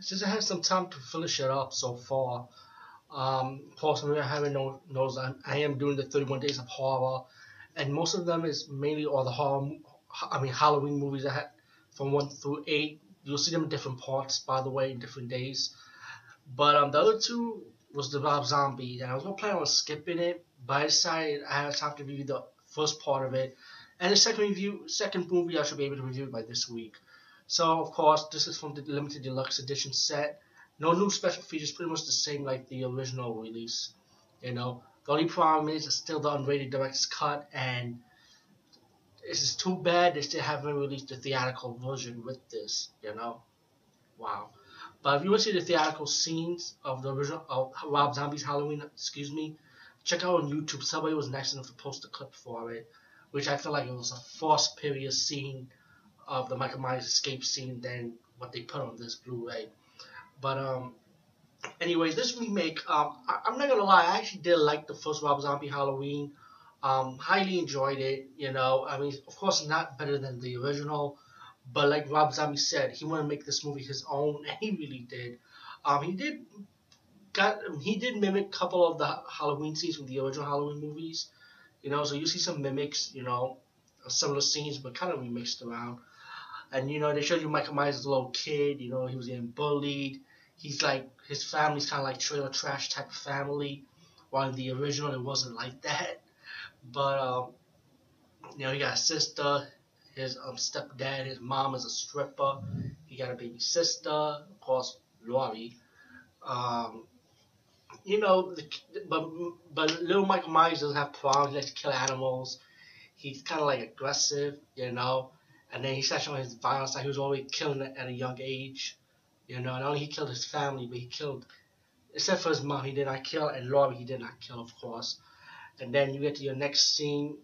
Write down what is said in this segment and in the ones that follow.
since I have some time to finish it up so far, um, possibly I haven't know, knows I, I am doing the 31 Days of Horror, and most of them is mainly all the horror, I mean Halloween movies I had from one through eight. You'll see them in different parts, by the way, in different days. But um, the other two was the Rob Zombie, and I was gonna plan on skipping it, but I decided I had time to review the first part of it, and the second review, second movie, I should be able to review by this week. So of course, this is from the limited deluxe edition set. No new special features, pretty much the same like the original release. You know, the only problem is it's still the unrated director's cut, and this is too bad they still haven't released the theatrical version with this. You know, wow. But if you want to see the theatrical scenes of the original of Rob Zombie's Halloween, excuse me, check out on YouTube. Somebody was nice enough to post a clip for it, which I feel like it was a far period scene of the Michael Myers escape scene than what they put on this Blu-ray. But um, anyways, this remake, um, I, am not gonna lie, I actually did like the first Rob Zombie Halloween. Um, highly enjoyed it. You know, I mean, of course, not better than the original, but like Rob Zombie said, he wanted to make this movie his own, and he really did. Um, he did got he did mimic a couple of the Halloween scenes from the original Halloween movies. You know, so you see some mimics, you know, similar scenes, but kind of remixed around. And you know, they showed you Michael Myers as a little kid. You know, he was getting bullied. He's like his family's kind of like trailer trash type of family, while in the original it wasn't like that. But um, you know, he got a sister. His um, stepdad, his mom is a stripper. He got a baby sister, of course, Laurie. Um, you know, the, but but little Michael Myers doesn't have problems. He likes to kill animals. He's kind of like aggressive, you know. And then he started showing his violence. Like he was always killing at a young age, you know. Not only he killed his family, but he killed, except for his mom, he did not kill, and Laurie he did not kill, of course. And then you get to your next scene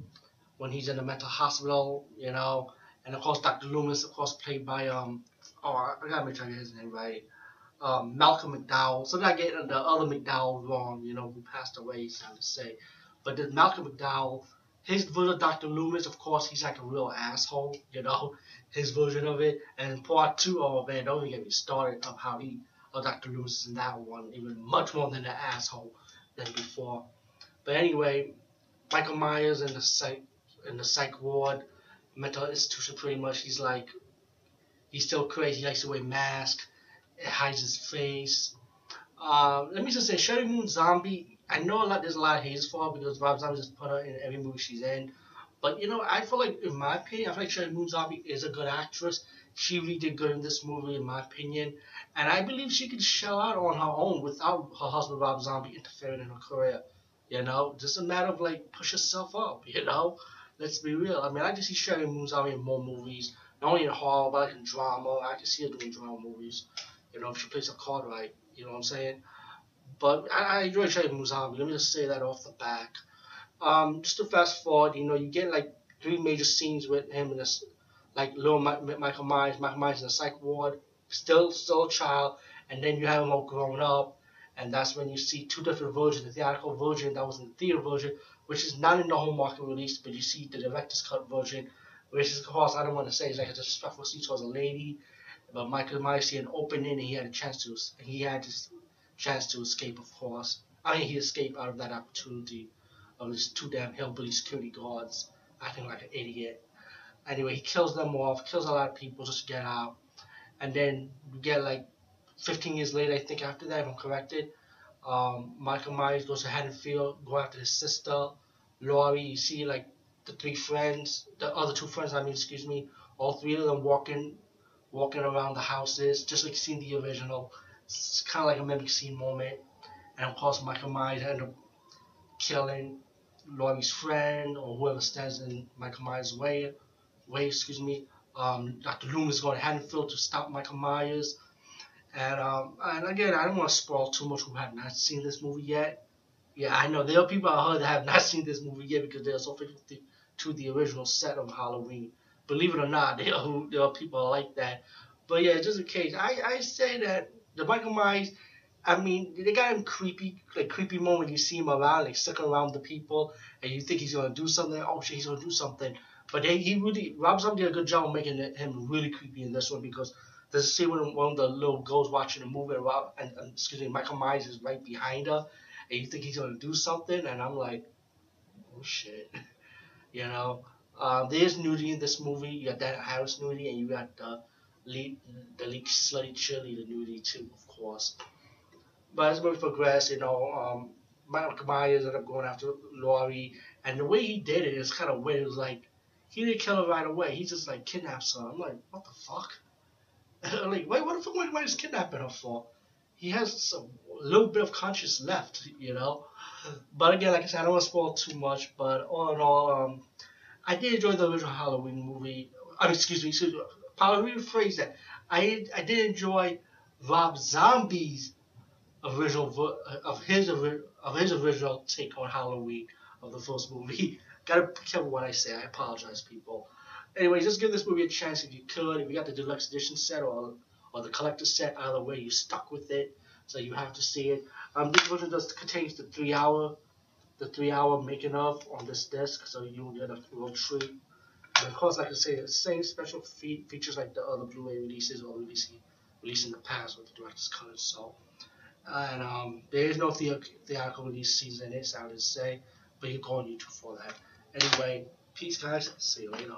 when he's in the mental hospital, you know. And of course, Dr. Loomis, of course, played by um, oh, I gotta make sure I get his name right um, Malcolm McDowell. So I get the other McDowell wrong, you know, who passed away, sad to say. But the Malcolm McDowell, his version of Dr. Loomis, of course, he's like a real asshole, you know, his version of it. And part two, oh man, don't even get me started of how he, of Dr. Loomis in that one, even much more than an asshole than before. But anyway, Michael Myers in the psych, in the psych ward, mental institution, pretty much. He's like, he's still crazy. He likes to wear masks it hides his face. Uh, let me just say, Sheri Moon Zombie. I know lot. There's a lot of hate for her because Rob Zombie just put her in every movie she's in. But you know, I feel like, in my opinion, I feel like Sheri Moon Zombie is a good actress. She really did good in this movie, in my opinion, and I believe she could shell out on her own without her husband Rob Zombie interfering in her career. You know, just a matter of like push herself up. You know, let's be real. I mean, I just see Sheri Moon Zombie in more movies, not only in horror but like in drama. I just see her doing drama movies. You know, if she plays a card right, you know what I'm saying? But I, I enjoy Sheri Moon Let me just say that off the back. Um, just to fast forward, you know, you get like three major scenes with him in this, like little Michael Myers, Michael Myers in the psych ward, still still a child, and then you have him all grown up, and that's when you see two different versions: the theatrical version that was in the theater version, which is not in the home market release, but you see the director's cut version, which is of course I don't want to say it's like a disrespectful scene towards a lady but Michael Myers had an opening and he had a chance to he had his chance to escape of course. I mean he escaped out of that opportunity of his two damn hillbilly security guards acting like an idiot. Anyway, he kills them off, kills a lot of people just to get out. And then we get like 15 years later, I think after that, if I'm corrected, Um, Michael Myers goes to Haddonfield, go after his sister, Laurie. You see like the three friends, the other two friends. I mean, excuse me, all three of them walking, walking around the houses, just like seeing the original. It's kind of like a mimic scene moment. And of course, Michael Myers end up killing Laurie's friend or whoever stands in Michael Myers' way. Way, excuse me. Um, Dr. Loomis going to Haddonfield to stop Michael Myers. And um, and again, I don't want to spoil too much who have not seen this movie yet. Yeah, I know there are people out here that have not seen this movie yet because they're so faithful to the original set of Halloween. Believe it or not, there are, there are people like that. But yeah, just in case, I, I say that the Michael Myers, I mean, they got him creepy, like creepy moment. You see him around, like sucking around the people, and you think he's gonna do something. Oh shit, he's gonna do something. But they, he really, Rob Zombie did a good job of making it, him really creepy in this one because a scene when one of the little girls watching the movie, and, Rob, and, and excuse me, Michael Myers is right behind her, and you think he's gonna do something, and I'm like, oh shit, you know. Um, there's nudity in this movie. You got that Harris nudity, and you got the lead, the slutty cheerleader nudity too, of course. But as we progress, you know, um, Michael Myers ended up going after Laurie, and the way he did it is kind of weird. It was like he didn't kill her right away. He just like kidnaps her. I'm like, what the fuck? like, wait, what the fuck? Why just kidnapping her for? He has a little bit of conscience left, you know. But again, like I said, I don't want to spoil too much. But all in all, um, I did enjoy the original Halloween movie. I mean, excuse me, excuse me. I'll rephrase that. I I did enjoy Rob Zombie's original of his of his original take on Halloween of the first movie. Gotta be careful what I say. I apologize, people. Anyway, just give this movie a chance if you could. If you got the deluxe edition set or or the collector set, either way, you're stuck with it. So you have to see it. Um, this version does contains the three hour the three hour making of on this disc, so you'll get a real treat. Of course, like I say, the same special fe- features like the other Blu-ray releases or releasing released in the past with the director's cut. and So, and um, there is no the- theatrical release season in it, I would say, but you can go on YouTube for that. Anyway, peace, guys. See you later.